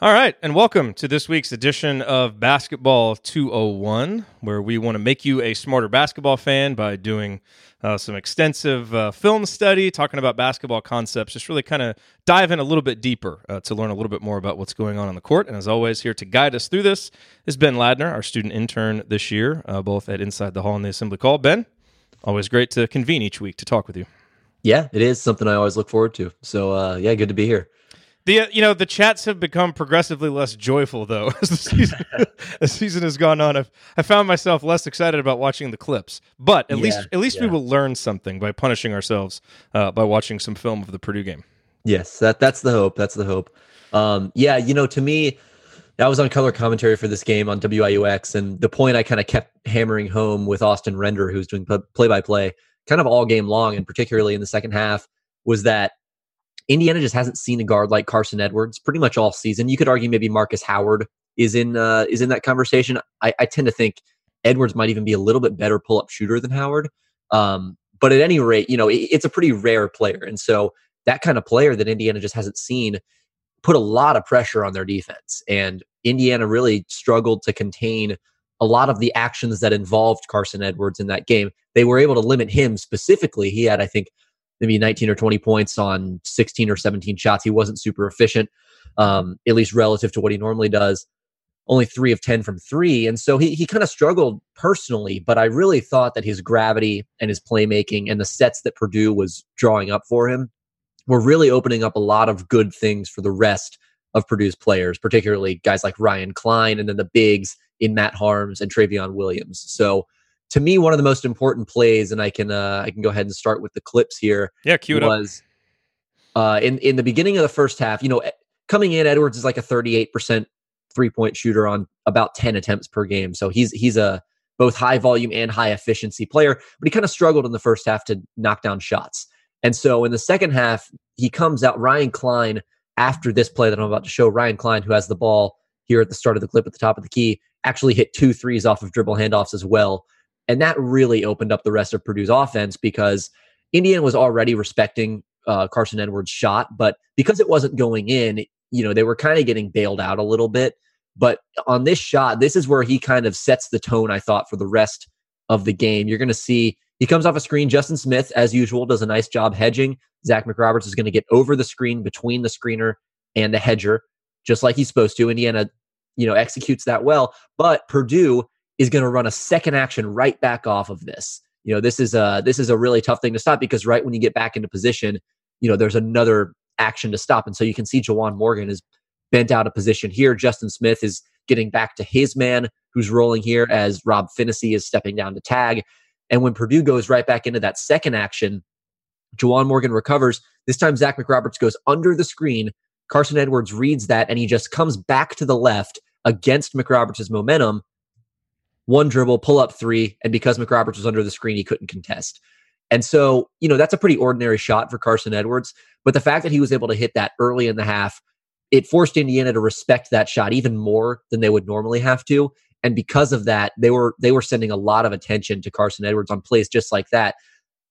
All right, and welcome to this week's edition of Basketball 201, where we want to make you a smarter basketball fan by doing uh, some extensive uh, film study, talking about basketball concepts, just really kind of dive in a little bit deeper uh, to learn a little bit more about what's going on on the court. And as always, here to guide us through this is Ben Ladner, our student intern this year, uh, both at Inside the Hall and the Assembly Call. Ben, always great to convene each week to talk with you. Yeah, it is something I always look forward to. So, uh, yeah, good to be here. The uh, you know the chats have become progressively less joyful though as the season the season has gone on. I've I found myself less excited about watching the clips, but at yeah, least at least yeah. we will learn something by punishing ourselves uh, by watching some film of the Purdue game. Yes, that that's the hope. That's the hope. Um, yeah, you know, to me, I was on color commentary for this game on WIUX, and the point I kind of kept hammering home with Austin Render, who's doing play by play, kind of all game long, and particularly in the second half, was that Indiana just hasn't seen a guard like Carson Edwards pretty much all season. You could argue maybe Markus Howard is in uh, is in that conversation. I, I tend to think Edwards might even be a little bit better pull up shooter than Howard. Um, but at any rate, you know, it, it's a pretty rare player, and so that kind of player that Indiana just hasn't seen put a lot of pressure on their defense, and Indiana really struggled to contain a lot of the actions that involved Carson Edwards in that game. They were able to limit him specifically. He had, I think, maybe 19 or 20 points on 16 or 17 shots. He wasn't super efficient, um, at least relative to what he normally does. Only three of 10 from three. And so he, he kind of struggled personally, but I really thought that his gravity and his playmaking and the sets that Purdue was drawing up for him were really opening up a lot of good things for the rest of Purdue's players, particularly guys like Ryan Cline and then the bigs in Matt Haarms and Trevion Williams. So to me, one of the most important plays, and I can uh, I can go ahead and start with the clips here. Yeah, cue it was uh, in in the beginning of the first half. You know, coming in, Edwards is like a thirty eight percent three point shooter on about ten attempts per game. So he's he's a both high volume and high efficiency player, but he kind of struggled in the first half to knock down shots. And so in the second half, he comes out Ryan Cline, after this play that I'm about to show. Ryan Cline, who has the ball here at the start of the clip at the top of the key, actually hit two threes off of dribble handoffs as well. And that really opened up the rest of Purdue's offense because Indiana was already respecting uh, Carson Edwards' shot, but because it wasn't going in, you know, they were kind of getting bailed out a little bit. But on this shot, this is where he kind of sets the tone, I thought, for the rest of the game. You're going to see he comes off a screen. Justin Smith, as usual, does a nice job hedging. Zach McRoberts is going to get over the screen between the screener and the hedger, just like he's supposed to. Indiana, you know, executes that well. But Purdue is going to run a second action right back off of this. You know, this is a this is a really tough thing to stop because right when you get back into position, you know, there's another action to stop. And so you can see Juwan Morgan is bent out of position here. Justin Smith is getting back to his man who's rolling here as Rob Phinisee is stepping down to tag. And when Purdue goes right back into that second action, Juwan Morgan recovers. This time Zach McRoberts goes under the screen. Carson Edwards reads that and he just comes back to the left against McRoberts' momentum one dribble, pull up three, and because McRoberts was under the screen, he couldn't contest. And so, you know, that's a pretty ordinary shot for Carson Edwards. But the fact that he was able to hit that early in the half, it forced Indiana to respect that shot even more than they would normally have to. And because of that, they were they were sending a lot of attention to Carson Edwards on plays just like that.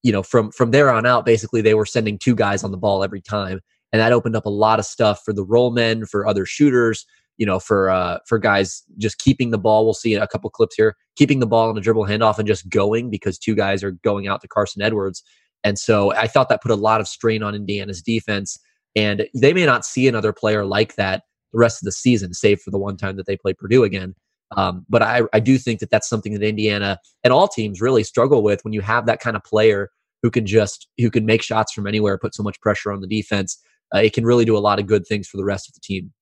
You know, from from there on out, basically they were sending two guys on the ball every time. And that opened up a lot of stuff for the roll men, for other shooters, you know, for uh, for guys just keeping the ball. We'll see a couple clips here, keeping the ball in a dribble handoff and just going because two guys are going out to Carson Edwards. And so I thought that put a lot of strain on Indiana's defense. And they may not see another player like that the rest of the season, save for the one time that they play Purdue again. Um, but I, I do think that that's something that Indiana and all teams really struggle with when you have that kind of player who can just who can make shots from anywhere, put so much pressure on the defense. Uh, it can really do a lot of good things for the rest of the team.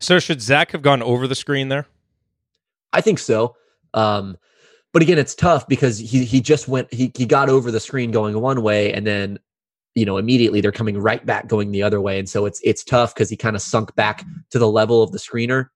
So should Zach have gone over the screen there? I think so. Um, but again, it's tough because he he just went he he got over the screen going one way and then you know immediately they're coming right back going the other way and so it's it's tough because he kind of sunk back to the level of the screener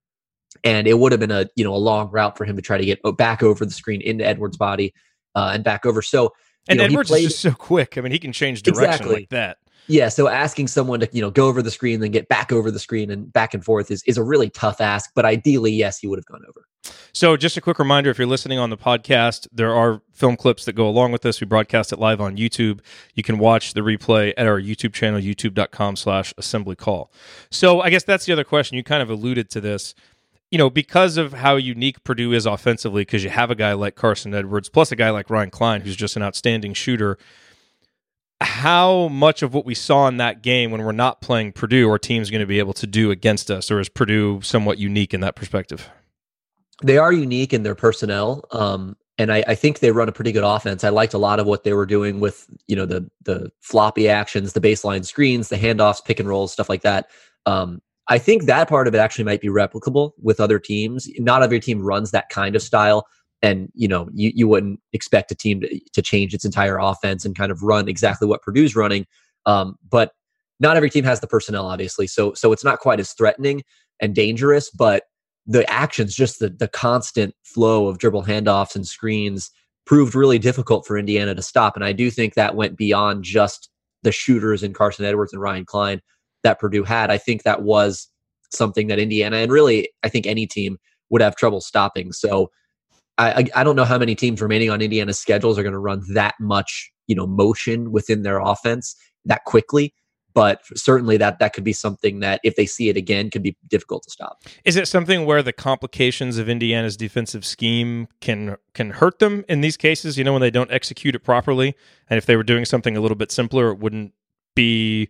and it would have been a you know a long route for him to try to get back over the screen into Edwards' body uh, and back over. So and know, Edwards played, is just so quick. I mean, he can change direction exactly. like that. Yeah, so asking someone to you know go over the screen, then get back over the screen and back and forth is is a really tough ask. But ideally, yes, he would have gone over. So, just a quick reminder if you're listening on the podcast, there are film clips that go along with this. We broadcast it live on YouTube. You can watch the replay at our YouTube channel, youtube.com slash assembly call. So, I guess that's the other question. You kind of alluded to this. You know, because of how unique Purdue is offensively, because you have a guy like Carson Edwards, plus a guy like Ryan Cline, who's just an outstanding shooter. How much of what we saw in that game when we're not playing Purdue are teams going to be able to do against us, or is Purdue somewhat unique in that perspective? they are unique in their personnel. Um, and I, I, think they run a pretty good offense. I liked a lot of what they were doing with, you know, the the floppy actions, the baseline screens, the handoffs, pick and rolls, stuff like that. Um, I think that part of it actually might be replicable with other teams. Not every team runs that kind of style, and you know, you, you wouldn't expect a team to, to change its entire offense and kind of run exactly what Purdue's running. Um, but not every team has the personnel, obviously. So so it's not quite as threatening and dangerous, but the actions, just the the constant flow of dribble handoffs and screens proved really difficult for Indiana to stop. And I do think that went beyond just the shooters in Carson Edwards and Ryan cline that Purdue had. I think that was something that Indiana and really I think any team would have trouble stopping. So I, I don't know how many teams remaining on Indiana's schedules are going to run that much, you know, motion within their offense that quickly but certainly that that could be something that if they see it again could be difficult to stop. Is it something where the complications of Indiana's defensive scheme can can hurt them in these cases, you know when they don't execute it properly and if they were doing something a little bit simpler it wouldn't be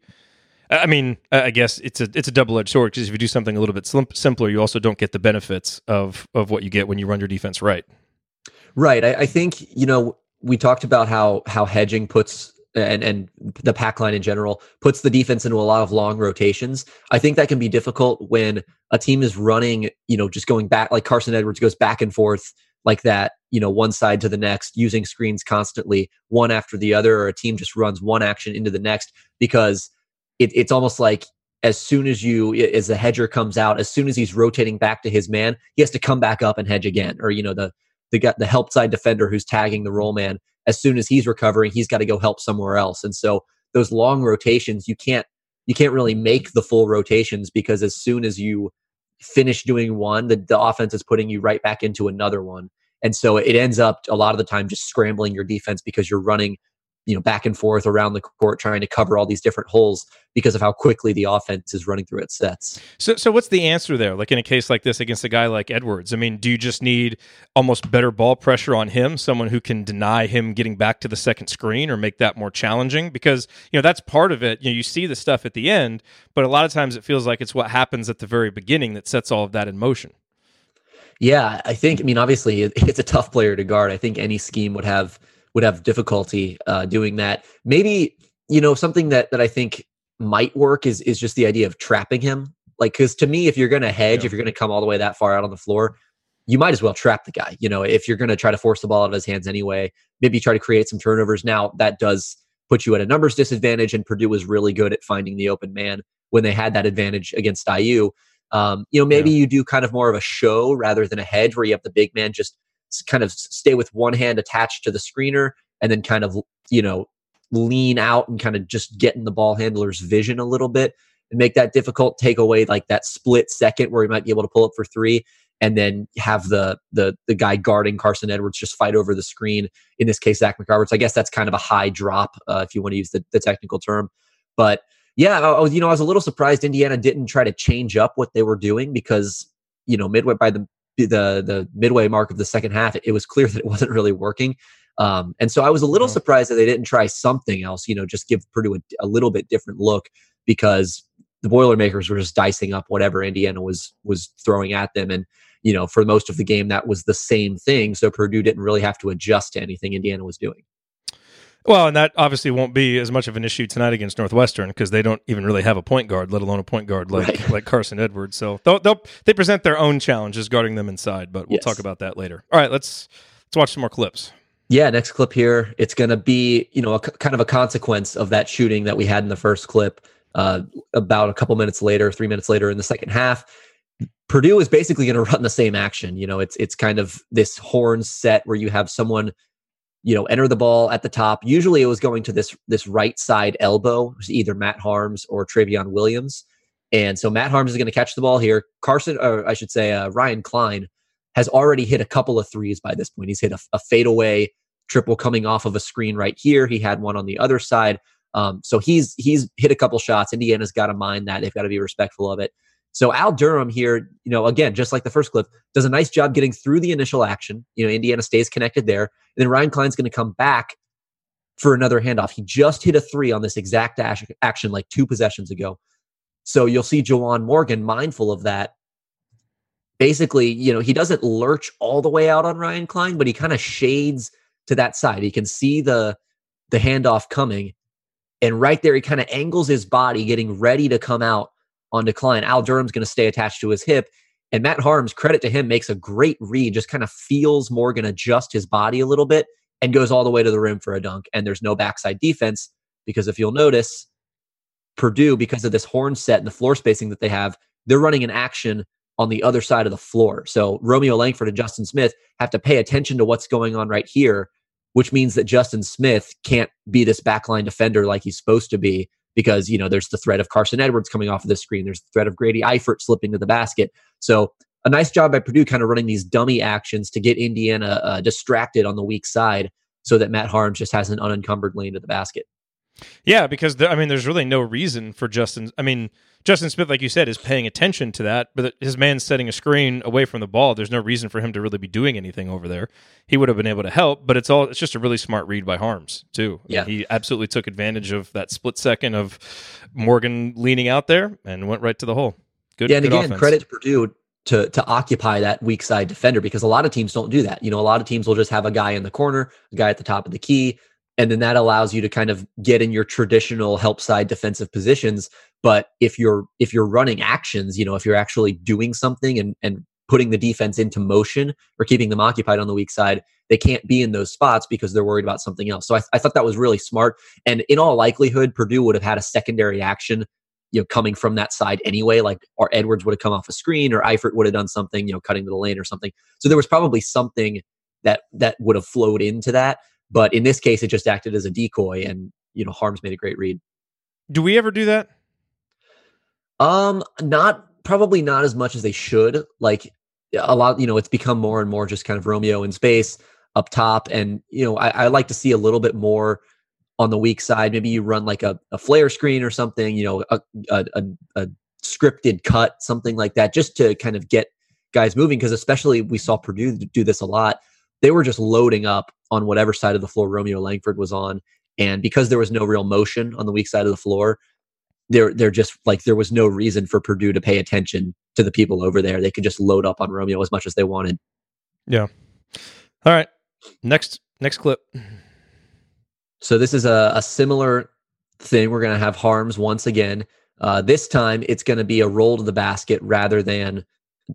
I mean, I guess it's a it's a double edged sword because if you do something a little bit simpler, you also don't get the benefits of of what you get when you run your defense right. Right. I, I think you know we talked about how how hedging puts and and the pack line in general puts the defense into a lot of long rotations. I think that can be difficult when a team is running, you know, just going back like Carson Edwards goes back and forth like that, you know, one side to the next, using screens constantly, one after the other, or a team just runs one action into the next because it, it's almost like as soon as you as the hedger comes out, as soon as he's rotating back to his man, he has to come back up and hedge again, or you know the the the help side defender who's tagging the roll man as soon as he's recovering, he's got to go help somewhere else. And so those long rotations, you can't you can't really make the full rotations because as soon as you finish doing one, the, the offense is putting you right back into another one. And so it ends up a lot of the time just scrambling your defense because you're running you know back and forth around the court trying to cover all these different holes because of how quickly the offense is running through its sets. So so what's the answer there? Like in a case like this against a guy like Edwards, I mean, do you just need almost better ball pressure on him, someone who can deny him getting back to the second screen or make that more challenging because, you know, that's part of it. You know, you see the stuff at the end, but a lot of times it feels like it's what happens at the very beginning that sets all of that in motion. Yeah, I think I mean obviously it's a tough player to guard. I think any scheme would have would have difficulty uh, doing that. Maybe you know something that that I think might work is is just the idea of trapping him. Like, because to me, if you're going to hedge, yeah. if you're going to come all the way that far out on the floor, you might as well trap the guy. You know, if you're going to try to force the ball out of his hands anyway, maybe try to create some turnovers. Now that does put you at a numbers disadvantage, and Purdue was really good at finding the open man when they had that advantage against IU. Um, you know, maybe yeah. you do kind of more of a show rather than a hedge where you have the big man just kind of stay with one hand attached to the screener and then kind of you know lean out and kind of just get in the ball handler's vision a little bit and make that difficult take away like that split second where he might be able to pull up for three and then have the the the guy guarding Carson Edwards just fight over the screen. In this case, Zach McRoberts. I guess that's kind of a high drop uh, if you want to use the, the technical term. But yeah, I was, you know, I was a little surprised Indiana didn't try to change up what they were doing because you know midway by the the the midway mark of the second half, it, was clear that it wasn't really working. Um, and so I was a little surprised that they didn't try something else, you know, just give Purdue a, a, little bit different look because the Boilermakers were just dicing up whatever Indiana was was throwing at them. And, you know, for most of the game, that was the same thing. So Purdue didn't really have to adjust to anything Indiana was doing. Well, and that obviously won't be as much of an issue tonight against Northwestern because they don't even really have a point guard, let alone a point guard like right. like Carson Edwards. So they'll, they'll, they present their own challenges guarding them inside, but we'll yes. talk about that later. All right, let's let's watch some more clips. Yeah, next clip here. It's going to be you know a, kind of a consequence of that shooting that we had in the first clip. Uh, about a couple minutes later, three minutes later in the second half, Purdue is basically going to run the same action. You know, it's it's kind of this horn set where you have someone you know, enter the ball at the top. Usually it was going to this this right side elbow, either Matt Haarms or Trevion Williams. And so Matt Haarms is going to catch the ball here. Carson, or I should say, uh, Ryan Cline has already hit a couple of threes by this point. He's hit a, a fadeaway triple coming off of a screen right here. He had one on the other side. Um, so he's he's hit a couple shots. Indiana's got to mind that. They've got to be respectful of it. So Al Durham here, you know, again, just like the first clip, does a nice job getting through the initial action. You know, Indiana stays connected there. And then Ryan Cline's going to come back for another handoff. He just hit a three on this exact action like two possessions ago. So you'll see Juwan Morgan mindful of that. Basically, you know, he doesn't lurch all the way out on Ryan Cline, but he kind of shades to that side. He can see the the handoff coming. And right there, he kind of angles his body, getting ready to come out on decline. Al Durham's going to stay attached to his hip. And Matt Haarms, credit to him, makes a great read, just kind of feels Morgan adjust his body a little bit and goes all the way to the rim for a dunk. And there's no backside defense because if you'll notice, Purdue, because of this horn set and the floor spacing that they have, they're running an action on the other side of the floor. So Romeo Langford and Justin Smith have to pay attention to what's going on right here, which means that Justin Smith can't be this backline defender like he's supposed to be because you know there's the threat of Carson Edwards coming off of the screen. There's the threat of Grady Eifert slipping to the basket. So a nice job by Purdue kind of running these dummy actions to get Indiana uh, distracted on the weak side so that Matt Harms just has an unencumbered lane to the basket. Yeah, because I mean, there's really no reason for Justin. I mean, Justin Smith, like you said, is paying attention to that, but his man's setting a screen away from the ball. There's no reason for him to really be doing anything over there. He would have been able to help, but it's all it's just a really smart read by Haarms too. Yeah, he absolutely took advantage of that split second of Morgan leaning out there and went right to the hole. Good. Yeah, and good again, offense. credit to Purdue to to occupy that weak side defender because a lot of teams don't do that. You know, a lot of teams will just have a guy in the corner, a guy at the top of the key, and then that allows you to kind of get in your traditional help side defensive positions. But if you're if you're running actions you know if you're actually doing something and and putting the defense into motion or keeping them occupied on the weak side they can't be in those spots because they're worried about something else. So i, I thought that was really smart. And in all likelihood purdue would have had a secondary action you know coming from that side anyway like or edwards would have come off a screen or eifert would have done something you know cutting to the lane or something. So there was probably something that that would have flowed into that but in this case, it just acted as a decoy, and you know, Haarms made a great read. Do we ever do that? Um, not probably not as much as they should. Like a lot, you know, it's become more and more just kind of Romeo in space up top, and you know, I, I like to see a little bit more on the weak side. Maybe you run like a, a flare screen or something. You know, a, a, a, a scripted cut, something like that, just to kind of get guys moving. Because especially we saw Purdue do this a lot they were just loading up on whatever side of the floor Romeo Langford was on. And because there was no real motion on the weak side of the floor, they're they're just like there was no reason for Purdue to pay attention to the people over there. They could just load up on Romeo as much as they wanted. Yeah. All right. Next next clip. So this is a, a similar thing. We're gonna have Haarms once again. Uh, this time it's gonna be a roll to the basket rather than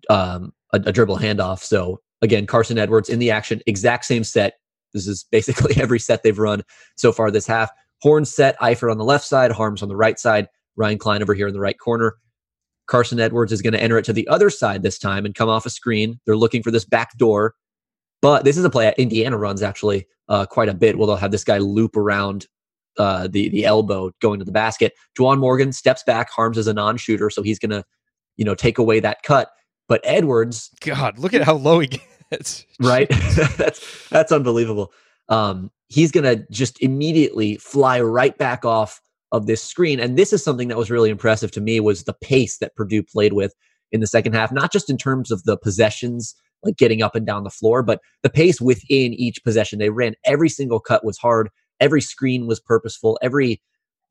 um, a, a dribble handoff. So Again, Carson Edwards in the action, exact same set. This is basically every set they've run so far this half. Horn set, Eifert on the left side, Haarms on the right side, Ryan Cline over here in the right corner. Carson Edwards is going to enter it to the other side this time and come off a screen. They're looking for this back door. But this is a play Indiana runs actually uh, quite a bit. Well, they'll have this guy loop around uh, the the elbow going to the basket. Juwan Morgan steps back. Haarms is a non-shooter, so he's going to, you know, take away that cut. But Edwards, God, look at how low he right. that's that's unbelievable. Um, he's gonna just immediately fly right back off of this screen, and this is something that was really impressive to me was the pace that Purdue played with in the second half, not just in terms of the possessions, like getting up and down the floor, but the pace within each possession. They ran every single cut was hard, every screen was purposeful, every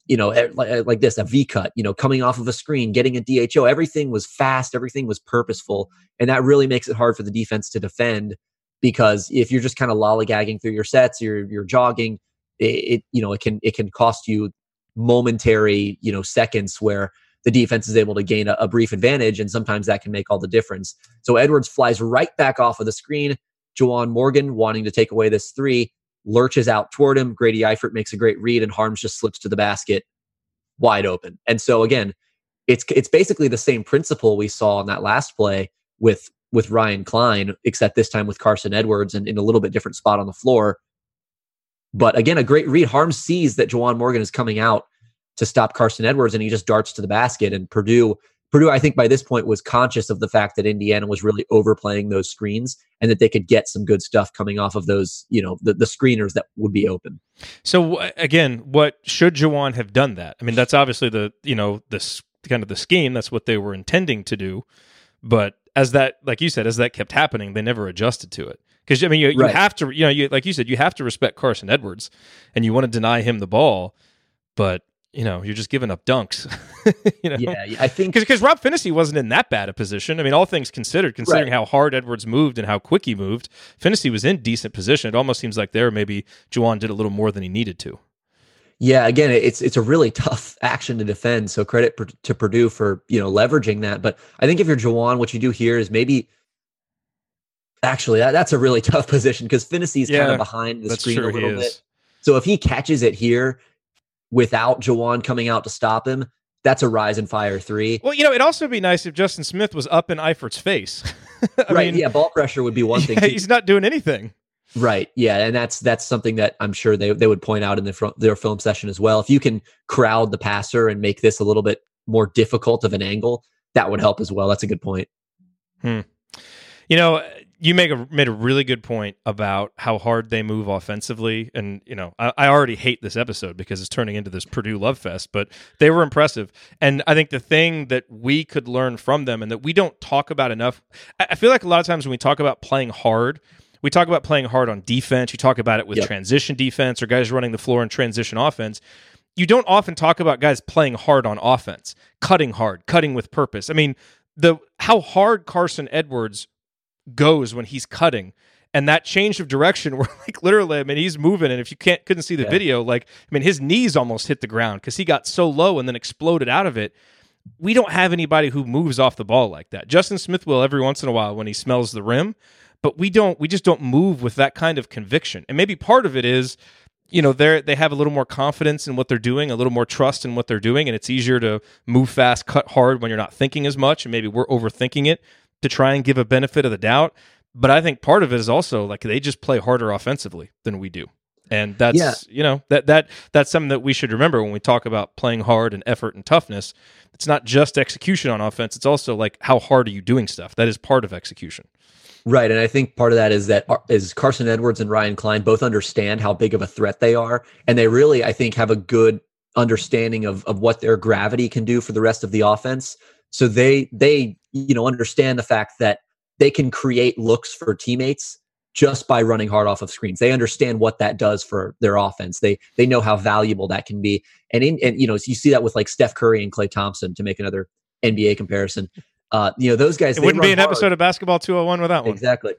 you know, eh, like, eh, like this, a V cut, you know, coming off of a screen, getting a DHO. Everything was fast, everything was purposeful. And that really makes it hard for the defense to defend because if you're just kind of lollygagging through your sets, you're you're jogging, it, it you know, it can it can cost you momentary, you know, seconds where the defense is able to gain a, a brief advantage, and sometimes that can make all the difference. So Edwards flies right back off of the screen. Juwan Morgan wanting to take away this three lurches out toward him. Grady Eifert makes a great read, and Haarms just slips to the basket wide open. And so again, it's it's basically the same principle we saw in that last play with with Ryan Cline, except this time with Carson Edwards and in a little bit different spot on the floor. But again, a great read. Haarms sees that Juwan Morgan is coming out to stop Carson Edwards, and he just darts to the basket. And Purdue, Purdue, I think by this point was conscious of the fact that Indiana was really overplaying those screens, and that they could get some good stuff coming off of those, you know, the, the screeners that would be open. So again, what should Juwan have done that? I mean, that's obviously the you know this kind of the scheme. That's what they were intending to do, but as that, like you said, as that kept happening, they never adjusted to it. Because I mean, you, you right. have to, you know, you, like you said, you have to respect Carson Edwards, and you want to deny him the ball, but you know, you're just giving up dunks. you know? Yeah, I think because Rob Phinisee wasn't in that bad a position. I mean, all things considered, considering right. how hard Edwards moved and how quick he moved, Phinisee was in decent position. It almost seems like there maybe Juwan did a little more than he needed to. Yeah, again, it's it's a really tough action to defend. So credit per, to Purdue for you know leveraging that. But I think if you're Juwan, what you do here is maybe actually that, that's a really tough position because Phinisee's yeah, kind of behind the screen a little bit. So if he catches it here without Juwan coming out to stop him, that's a rise and fire three. Well, you know, it'd also be nice if Justin Smith was up in Eifert's face. right. Mean, yeah. Ball pressure would be one thing. Yeah, he's not doing anything. Right. Yeah, and that's that's something that I'm sure they they would point out in the front, their film session as well. If you can crowd the passer and make this a little bit more difficult of an angle, that would help as well. That's a good point. Hmm. You know, you make a made a really good point about how hard they move offensively, and you know, I, I already hate this episode because it's turning into this Purdue love fest. But they were impressive, and I think the thing that we could learn from them, and that we don't talk about enough, I feel like a lot of times when we talk about playing hard we talk about playing hard on defense. You talk about it with yep. transition defense or guys running the floor in transition offense. You don't often talk about guys playing hard on offense, cutting hard, cutting with purpose. I mean, the how hard Carson Edwards goes when he's cutting. And that change of direction where like literally i mean he's moving and if you can't couldn't see the yeah. video like i mean his knees almost hit the ground because he got so low and then exploded out of it. We don't have anybody who moves off the ball like that. Justin smith will every once in a while when he smells the rim but we don't we just don't move with that kind of conviction. And maybe part of it is you know they they have a little more confidence in what they're doing a little more trust in what they're doing and it's easier to move fast cut hard when you're not thinking as much and maybe we're overthinking it to try and give a benefit of the doubt but i think part of it is also like they just play harder offensively than we do and that's yeah. you know that that that's something that we should remember when we talk about playing hard and effort and toughness it's not just execution on offense it's also like how hard are you doing stuff that is part of execution Right, and I think part of that is that uh, Carson Edwards and Ryan Cline both understand how big of a threat they are, and they really, I think, have a good understanding of of what their gravity can do for the rest of the offense. So they they you know understand the fact that they can create looks for teammates just by running hard off of screens. They understand what that does for their offense. They they know how valuable that can be. And in and you know, you see that with like Steph Curry and Klay Thompson to make another NBA comparison. Uh, you know, those guys. It wouldn't be an hard. episode of Basketball 201 without one. Exactly.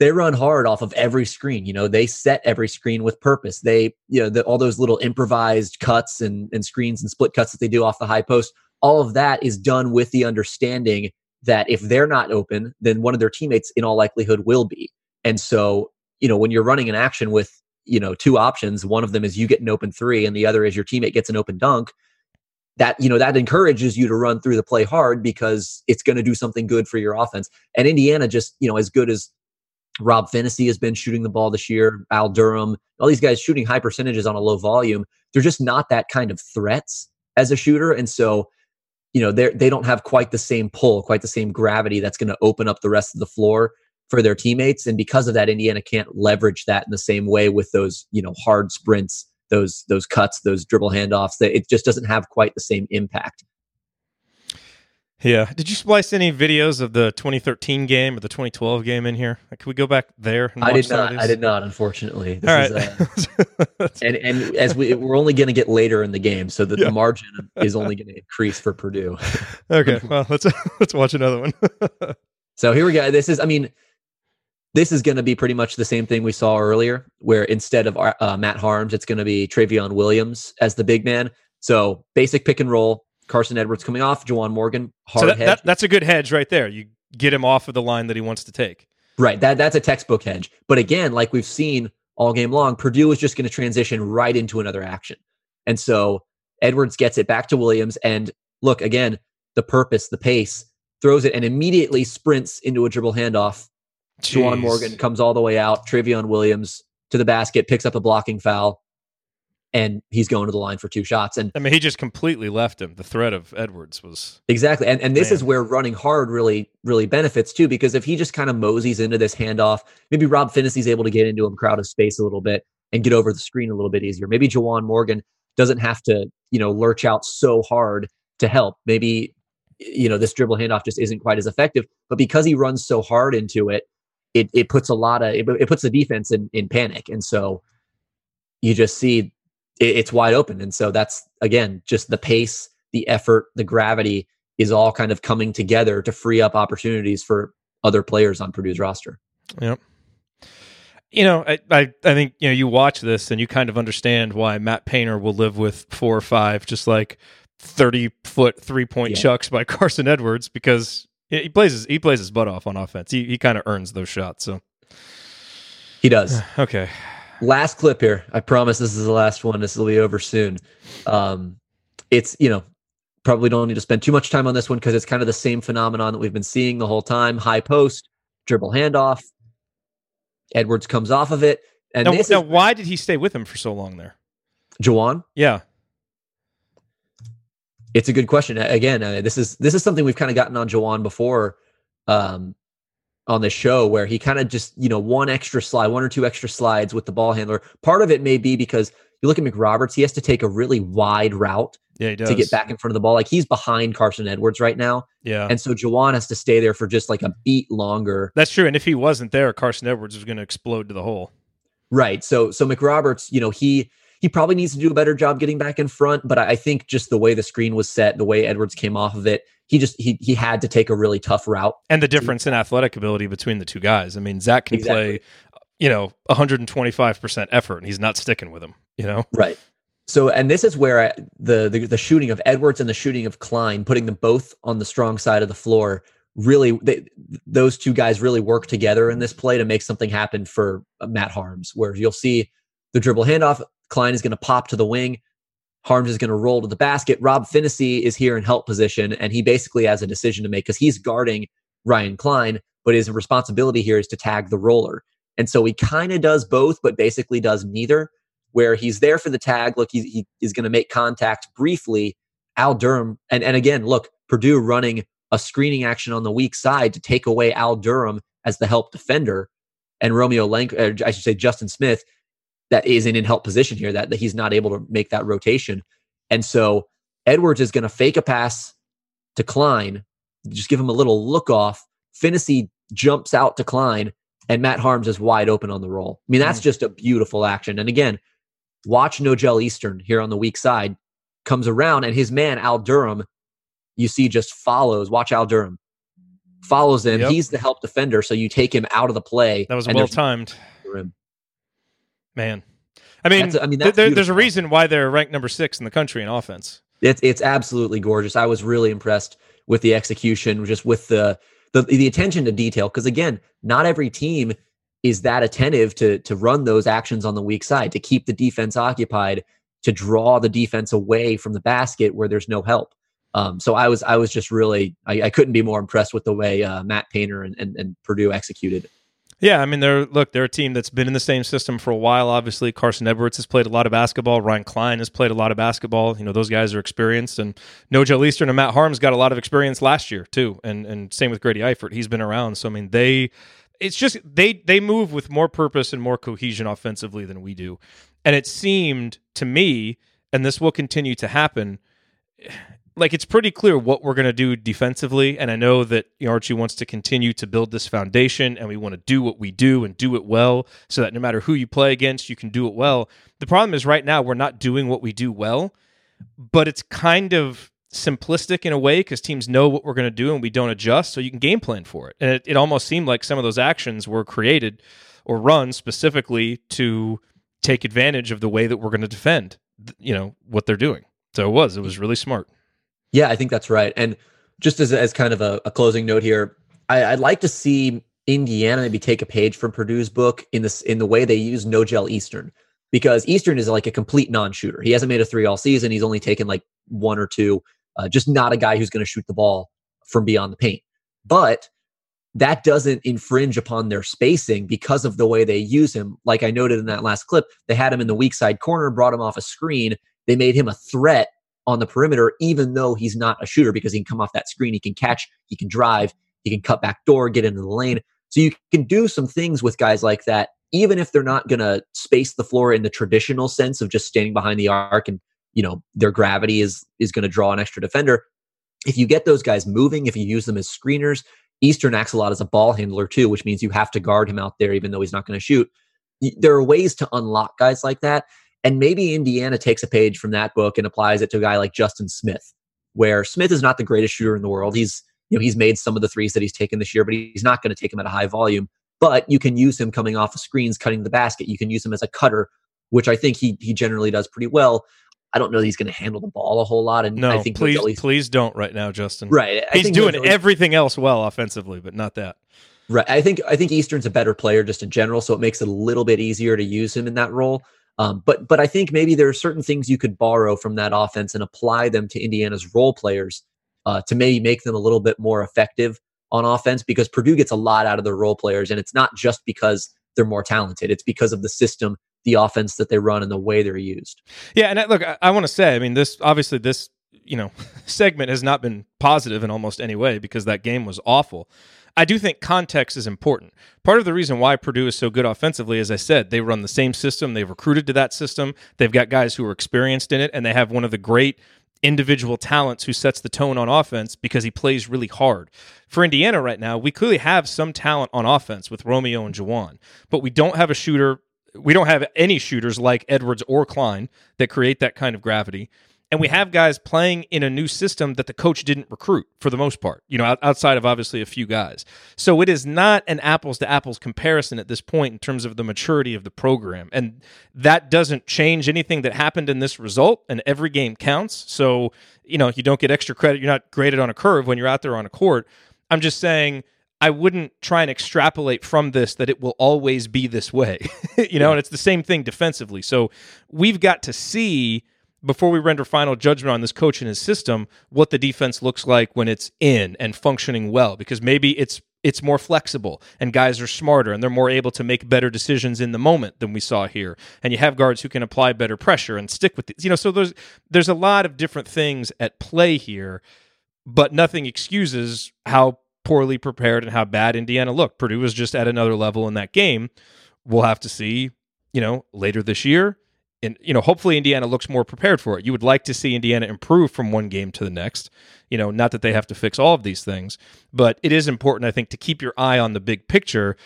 They run hard off of every screen. You know, they set every screen with purpose. They, you know, the, all those little improvised cuts and, and screens and split cuts that they do off the high post. All of that is done with the understanding that if they're not open, then one of their teammates, in all likelihood, will be. And so, you know, when you're running an action with, you know, two options, one of them is you get an open three, and the other is your teammate gets an open dunk that you know that encourages you to run through the play hard because it's going to do something good for your offense. And Indiana just you know as good as Rob Phinisee has been shooting the ball this year, Al Durham, all these guys shooting high percentages on a low volume. They're just not that kind of threats as a shooter, and so you know they they don't have quite the same pull, quite the same gravity that's going to open up the rest of the floor for their teammates. And because of that, Indiana can't leverage that in the same way with those you know hard sprints those those cuts, those dribble handoffs. That it just doesn't have quite the same impact. Yeah. Did you splice any videos of the 2013 game or the 2012 game in here? Like, can we go back there? I did not. I did not. Unfortunately. This All right. Is, uh, and and as we we're only going to get later in the game, so that yeah. the margin is only going to increase for Purdue. okay. Well, let's let's watch another one. so here we go. This is. I mean, this is going to be pretty much the same thing we saw earlier, where instead of uh, Matt Haarms, it's going to be Trevion Williams as the big man. So basic pick and roll. Carson Edwards coming off, Juwan Morgan hard so that, hedge. That, that's a good hedge right there. You get him off of the line that he wants to take. Right. That that's a textbook hedge. But again, like we've seen all game long, Purdue is just going to transition right into another action. And so Edwards gets it back to Williams. And look, again, the purpose, the pace, throws it and immediately sprints into a dribble handoff Jeez. Juwan Morgan comes all the way out. Trevion Williams to the basket, picks up a blocking foul, and he's going to the line for two shots. And I mean, he just completely left him. The threat of Edwards was exactly, and and this Man. is where running hard really really benefits too, because if he just kind of moseys into this handoff, maybe Rob Phinisee able to get into him crowd of space a little bit and get over the screen a little bit easier. Maybe Juwan Morgan doesn't have to you know lurch out so hard to help. Maybe you know this dribble handoff just isn't quite as effective, but because he runs so hard into it, it it puts a lot of it, it puts the defense in in panic, and so you just see it, it's wide open. And so that's again just the pace, the effort, the gravity is all kind of coming together to free up opportunities for other players on Purdue's roster. Yep. You know, I, I, I think you know you watch this and you kind of understand why Matt Painter will live with four or five just like thirty foot three point Yeah. chucks by Carson Edwards because he he plays his he plays his butt off on offense. He he kind of earns those shots. So He does. okay, last clip here. I promise this is the last one. This will be over soon. Um, it's you know probably don't need to spend too much time on this one because it's kind of the same phenomenon that we've been seeing the whole time. High post, dribble handoff. Edwards comes off of it, and now, this now is why did he stay with him for so long there? Juwan. Yeah, It's a good question. Again, uh, this is this is something we've kind of gotten on Juwan before um, on the show, where he kind of just you know one extra slide, one or two extra slides with the ball handler. Part of it may be because you look at McRoberts; he has to take a really wide route yeah, to get back in front of the ball. Like he's behind Carson Edwards right now, Yeah, and so Juwan has to stay there for just like a beat longer. that's true. And if he wasn't there, Carson Edwards was going to explode to the hole. Right. So so McRoberts, you know, he he probably needs to do a better job getting back in front, but I, think just the way the screen was set, the way Edwards came off of it, he just he he had to take a really tough route. And the difference in athletic ability between the two guys. I mean, Zach can Exactly. play, you know, 125% effort, and he's not sticking with him. You know, Right. So and this is where I, the, the the shooting of Edwards and the shooting of Cline, putting them both on the strong side of the floor, really they, those two guys really work together in this play to make something happen for Matt Haarms, where you'll see the dribble handoff. Cline is going to pop to the wing. Haarms is going to roll to the basket. Rob Phinisee is here in help position, and he basically has a decision to make because he's guarding Ryan Cline, but his responsibility here is to tag the roller. And so he kind of does both, but basically does neither. Where he's there for the tag, look, he's, he is going to make contact briefly. Al Durham, and, and again, look, Purdue running a screening action on the weak side to take away Al Durham as the help defender, and Romeo Lank, I should say Justin Smith, that isn't in help position here, that, that he's not able to make that rotation. And so Edwards is going to fake a pass to Cline, just give him a little look off. Phinisee jumps out to Cline, and Matt Haarms is wide open on the roll. I mean, that's mm. just a beautiful action. And again, watch Nojel Eastern here on the weak side comes around, and his man Al Durham, you see, just follows. Watch Al Durham follows him. Yep. He's the help defender, so you take him out of the play. that was well timed, room. Man. I mean, That's- I mean, there, there's a reason why they're ranked number six in the country in offense. It's it's absolutely gorgeous. I was really impressed with the execution, just with the the, the attention to detail. Because again, not every team is that attentive to to run those actions on the weak side to keep the defense occupied, to draw the defense away from the basket where there's no help. Um, so I was I was just really I, I couldn't be more impressed with the way uh, Matt Painter and, and, and Purdue executed. Yeah, I mean, they're look, they're a team that's been in the same system for a while. Obviously, Carson Edwards has played a lot of basketball. Ryan Cline has played a lot of basketball. You know, those guys are experienced, and Nojel Eastern and Matt Haarms got a lot of experience last year too. And and same with Grady Eifert, he's been around. So I mean, they, it's just they they move with more purpose and more cohesion offensively than we do. And it seemed to me, and this will continue to happen. Like it's pretty clear what we're going to do defensively, and I know that you know, Archie wants to continue to build this foundation, and we want to do what we do and do it well, so that no matter who you play against, you can do it well. The problem is right now we're not doing what we do well, but it's kind of simplistic in a way because teams know what we're going to do and we don't adjust, so you can game plan for it. And it, it almost seemed like some of those actions were created or run specifically to take advantage of the way that we're going to defend, you know, what they're doing. So it was, it was really smart. Yeah, I think that's right. And just as, as kind of a, a closing note here, I, I'd like to see Indiana maybe take a page from Purdue's book in this in the way they use Nojel Eastern, because Eastern is like a complete non-shooter. He hasn't made a three all season. He's only taken like one or two. Uh, just not a guy who's going to shoot the ball from beyond the paint. But that doesn't infringe upon their spacing because of the way they use him. Like I noted in that last clip, they had him in the weak side corner, brought him off a screen. They made him a threat on the perimeter, even though he's not a shooter because he can come off that screen, he can catch, he can drive, he can cut back door, get into the lane. So you can do some things with guys like that, even if they're not going to space the floor in the traditional sense of just standing behind the arc and you know their gravity is is going to draw an extra defender. If you get those guys moving, if you use them as screeners, Eastern acts a lot as a ball handler too, which means you have to guard him out there even though he's not going to shoot. There are ways to unlock guys like that. And maybe Indiana takes a page from that book and applies it to a guy like Justin Smith, where Smith is not the greatest shooter in the world. He's, you know, he's made some of the threes that he's taken this year, but he's not going to take them at a high volume. But you can use him coming off of screens, cutting the basket. You can use him as a cutter, which I think he he generally does pretty well. I don't know that he's going to handle the ball a whole lot. And no, I think please, please don't right now, Justin. Right, I he's doing everything else well offensively, but not that. Right, I think I think Eastern's a better player just in general, so it makes it a little bit easier to use him in that role. Um, but but I think maybe there are certain things you could borrow from that offense and apply them to Indiana's role players uh, to maybe make them a little bit more effective on offense because Purdue gets a lot out of their role players, and it's not just because they're more talented; it's because of the system the offense that they run and the way they're used. Yeah, and I, look, I, I want to say, I mean, this obviously this you know segment has not been positive in almost any way because that game was awful. I do think context is important. Part of the reason why Purdue is so good offensively, as I said, they run the same system. They've recruited to that system. They've got guys who are experienced in it, and they have one of the great individual talents who sets the tone on offense because he plays really hard. For Indiana right now, we clearly have some talent on offense with Romeo and Juwan, but we don't have a shooter we don't have any shooters like Edwards or Cline that create that kind of gravity. And we have guys playing in a new system that the coach didn't recruit for the most part, you know, outside of obviously a few guys. So it is not an apples to apples comparison at this point in terms of the maturity of the program. And that doesn't change anything that happened in this result. And every game counts. So, you know, you don't get extra credit. You're not graded on a curve when you're out there on a court. I'm just saying I wouldn't try and extrapolate from this that it will always be this way. you know, yeah. and it's the same thing defensively. So we've got to see before we render final judgment on this coach and his system what the defense looks like when it's in and functioning well because maybe it's it's more flexible and guys are smarter and they're more able to make better decisions in the moment than we saw here and you have guards who can apply better pressure and stick with it you know so there's there's a lot of different things at play here but nothing excuses how poorly prepared and how bad Indiana looked. Purdue was just at another level in that game. We'll have to see, you know, later this year. And, you know, hopefully Indiana looks more prepared for it. You would like to see Indiana improve from one game to the next. You know, not that they have to fix all of these things, but it is important, I think, to keep your eye on the big picture.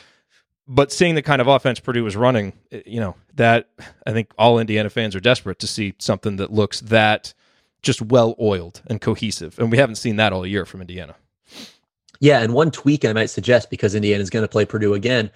But seeing the kind of offense Purdue was running, eh, you know, that I think all Indiana fans are desperate to see something that looks that just well oiled and cohesive. And we haven't seen that all year from Indiana. Yeah, and one tweak I might suggest because Indiana is going to play Purdue again.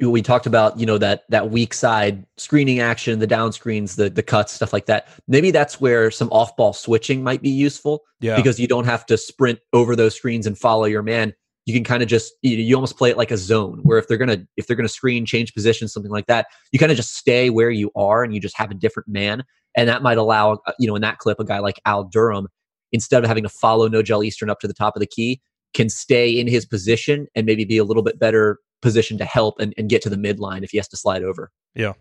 We talked about you know that that weak side screening action, the down screens, the the cuts, stuff like that. Maybe that's where some off ball switching might be useful. Yeah, because you don't have to sprint over those screens and follow your man. You can kind of just you, you almost play it like a zone where if they're gonna if they're gonna screen, change position, something like that, you kind of just stay where you are and you just have a different man, and that might allow uh, you know in that clip a guy like Al Durham instead of having to follow Nojel Eastern up to the top of the key, can stay in his position and maybe be a little bit better positioned to help and, and get to the midline if he has to slide over. Yeah.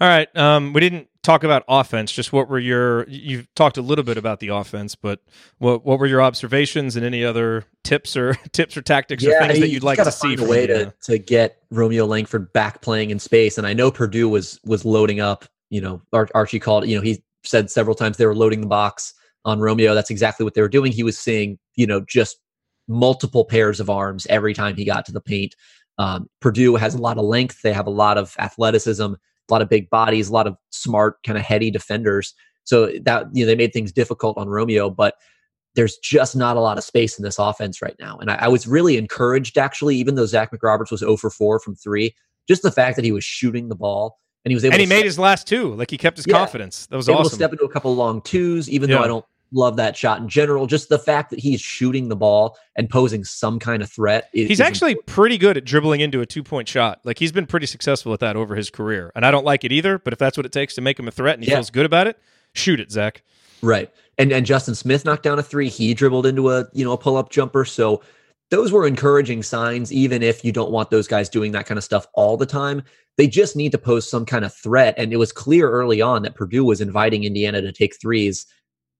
All right. Um, we didn't talk about offense. Just what were your? You've talked a little bit about the offense, but what what were your observations and any other tips or tips or tactics yeah, or things that you'd like to see? a way to, to get Romeo Langford back playing in space, and I know Purdue was was loading up. You know, Ar- Archie called. You know, he said several times they were loading the box on Romeo. That's exactly what they were doing. He was seeing, you know, just multiple pairs of arms every time he got to the paint. Um, Purdue has a lot of length. They have a lot of athleticism, a lot of big bodies, a lot of smart, kind of heady defenders. So that you know they made things difficult on Romeo, but there's just not a lot of space in this offense right now. And I, I was really encouraged, actually, even though Zach McRoberts was 0 for 4 from three, just the fact that he was shooting the ball and he was able. And he made his last two, like he kept his yeah, confidence. That was able awesome. To step into a couple long twos, even yeah. though I don't love that shot in general. Just the fact that he's shooting the ball and posing some kind of threat. Is, he's actually important. pretty good at dribbling into a two point shot. Like he's been pretty successful at that over his career. And I don't like it either, but if that's what it takes to make him a threat and he yeah. feels good about it, shoot it, Zach. Right. And and Justin Smith knocked down a three. He dribbled into a you know a pull up jumper. So those were encouraging signs, even if you don't want those guys doing that kind of stuff all the time. They just need to pose some kind of threat. And it was clear early on that Purdue was inviting Indiana to take threes,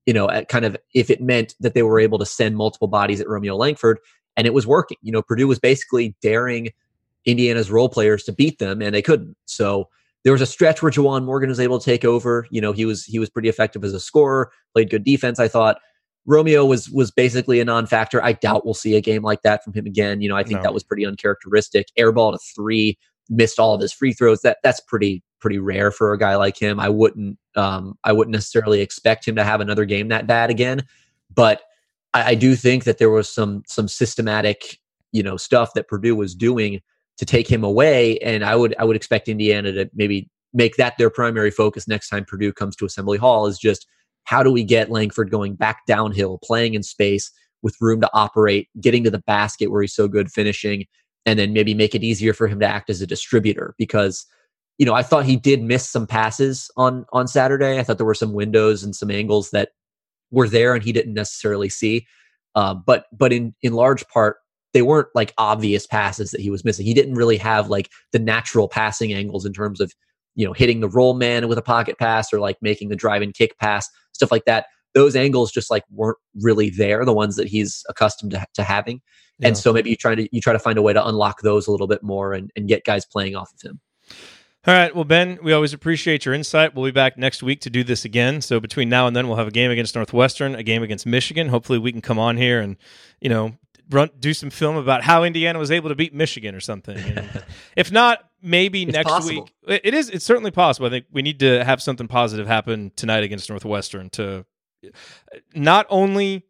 you know, at kind of if it meant that they were able to send multiple bodies at Romeo Langford. And it was working. You know, Purdue was basically daring Indiana's role players to beat them, and they couldn't. So there was a stretch where Juwan Morgan was able to take over. You know, he was he was pretty effective as a scorer, played good defense, I thought. Romeo was was basically a non-factor. I doubt we'll see a game like that from him again. You know, I think no. that was pretty uncharacteristic. Airball to three, missed all of his free throws. That that's pretty pretty rare for a guy like him. I wouldn't um, I wouldn't necessarily expect him to have another game that bad again. But I, I do think that there was some some systematic you know stuff that Purdue was doing to take him away, and I would I would expect Indiana to maybe make that their primary focus next time Purdue comes to Assembly Hall is just how do we get Langford going back downhill, playing in space with room to operate, getting to the basket where he's so good finishing, and then maybe make it easier for him to act as a distributor because you know, I thought he did miss some passes on on Saturday. I thought there were some windows and some angles that were there and he didn't necessarily see. Uh, but but in in large part, they weren't like obvious passes that he was missing. He didn't really have like the natural passing angles in terms of you know hitting the roll man with a pocket pass or like making the drive and kick pass stuff like that those angles just like weren't really there the ones that he's accustomed to, to having yeah. and so maybe you try to you try to find a way to unlock those a little bit more and, and get guys playing off of him all right. Well, Ben, we always appreciate your insight. We'll be back next week to do this again. So between now and then, we'll have a game against Northwestern, a game against Michigan. Hopefully, we can come on here and, you know, run do some film about how Indiana was able to beat Michigan or something. if not, maybe it's next possible. week. It is. It's certainly possible. I think we need to have something positive happen tonight against Northwestern to uh, not only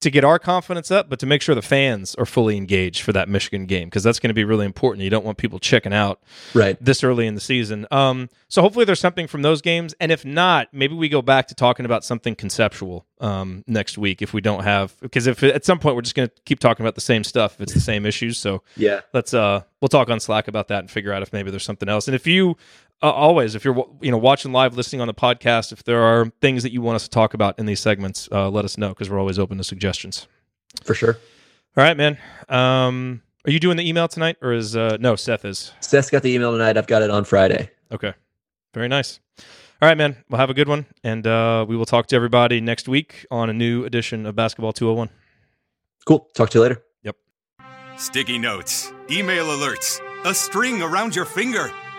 to get our confidence up, but to make sure the fans are fully engaged for that Michigan game because that's going to be really important. You don't want people checking out right this early in the season. Um, so hopefully there's something from those games, and if not, maybe we go back to talking about something conceptual um, next week if we don't have because if at some point we're just going to keep talking about the same stuff, if it's the same issues. So yeah, let's uh we'll talk on Slack about that and figure out if maybe there's something else. And if you uh, always if you're you know watching live listening on the podcast if there are things that you want us to talk about in these segments uh, let us know because we're always open to suggestions. For sure. All right man. Um, are you doing the email tonight or is uh, no seth is? Seth's got the email tonight. I've got it on friday. Okay. Very nice. All right man. We'll have a good one and uh, we will talk to everybody next week on a new edition of basketball 201 cool. Talk to you later. Yep. Sticky notes email alerts a string around your finger